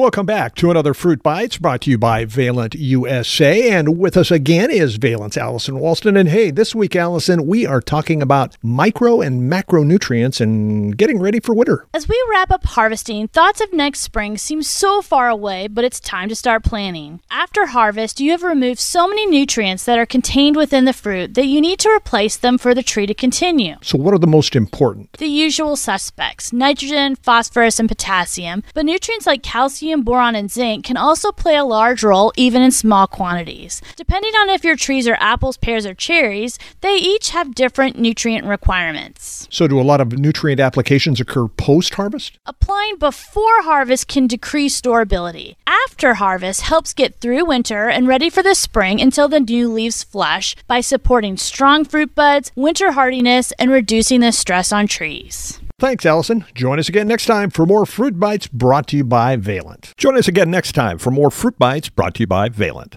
Welcome back to another Fruit Bites brought to you by Valent USA. And with us again is Valent's Allison Walston. And hey, this week, Allison, we are talking about micro and macronutrients and getting ready for winter. As we wrap up harvesting, thoughts of next spring seem so far away, but it's time to start planning. After harvest, you have removed so many nutrients that are contained within the fruit that you need to replace them for the tree to continue. So, what are the most important? The usual suspects nitrogen, phosphorus, and potassium, but nutrients like calcium boron, and zinc can also play a large role even in small quantities. Depending on if your trees are apples, pears, or cherries, they each have different nutrient requirements. So, do a lot of nutrient applications occur post harvest? Applying before harvest can decrease storability. After harvest helps get through winter and ready for the spring until the new leaves flush by supporting strong fruit buds, winter hardiness, and reducing the stress on trees. Thanks, Allison. Join us again next time for more Fruit Bites brought to you by Valent. Join us again next time for more Fruit Bites brought to you by Valent.